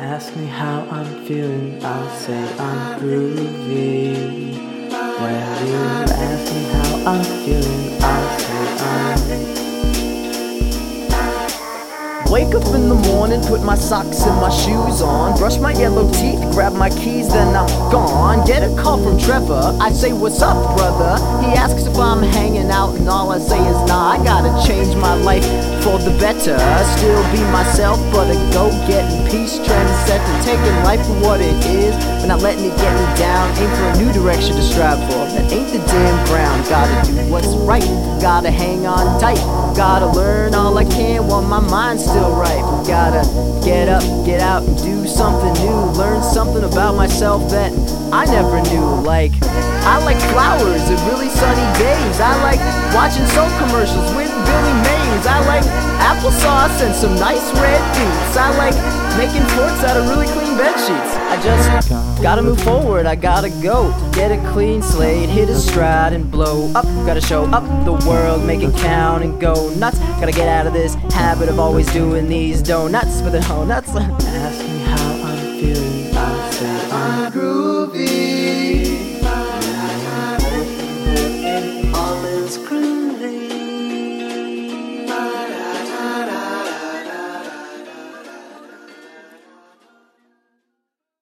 Ask me how I'm feeling, I'll say I'm groovy. When you ask me how I'm feeling, I'll say Wake up in the morning, put my socks and my shoes on, brush my yellow teeth, grab my keys, then I'm gone. Get a call from Trevor, I say, What's up, brother? He asks if I'm hanging out, and all I say is, Nah, I gotta change my life for the better. Still be myself, but a go getting peace trendsetter, taking life for what it is, but not letting it get me down. Aim for a new direction to strive for. That ain't the damn ground. Gotta do what's right, gotta hang on tight, gotta learn all I can while my mind's still right. Gotta get up, get out, and do something new. Learn something about myself that I never knew. Like, I like flowers and really sunny days. I like watching soap commercials with Billy Mays. I like applesauce and some nice red beets. I like making forks out of really clean bed sheets. I just gotta move forward, I gotta go. Get a clean slate, hit a stride and blow up. Gotta show up the world, make it count and go nuts. Gotta get out of this habit of always doing these donuts for the whole nuts. Ask me how I'm feeling, I'll say I'm groovy.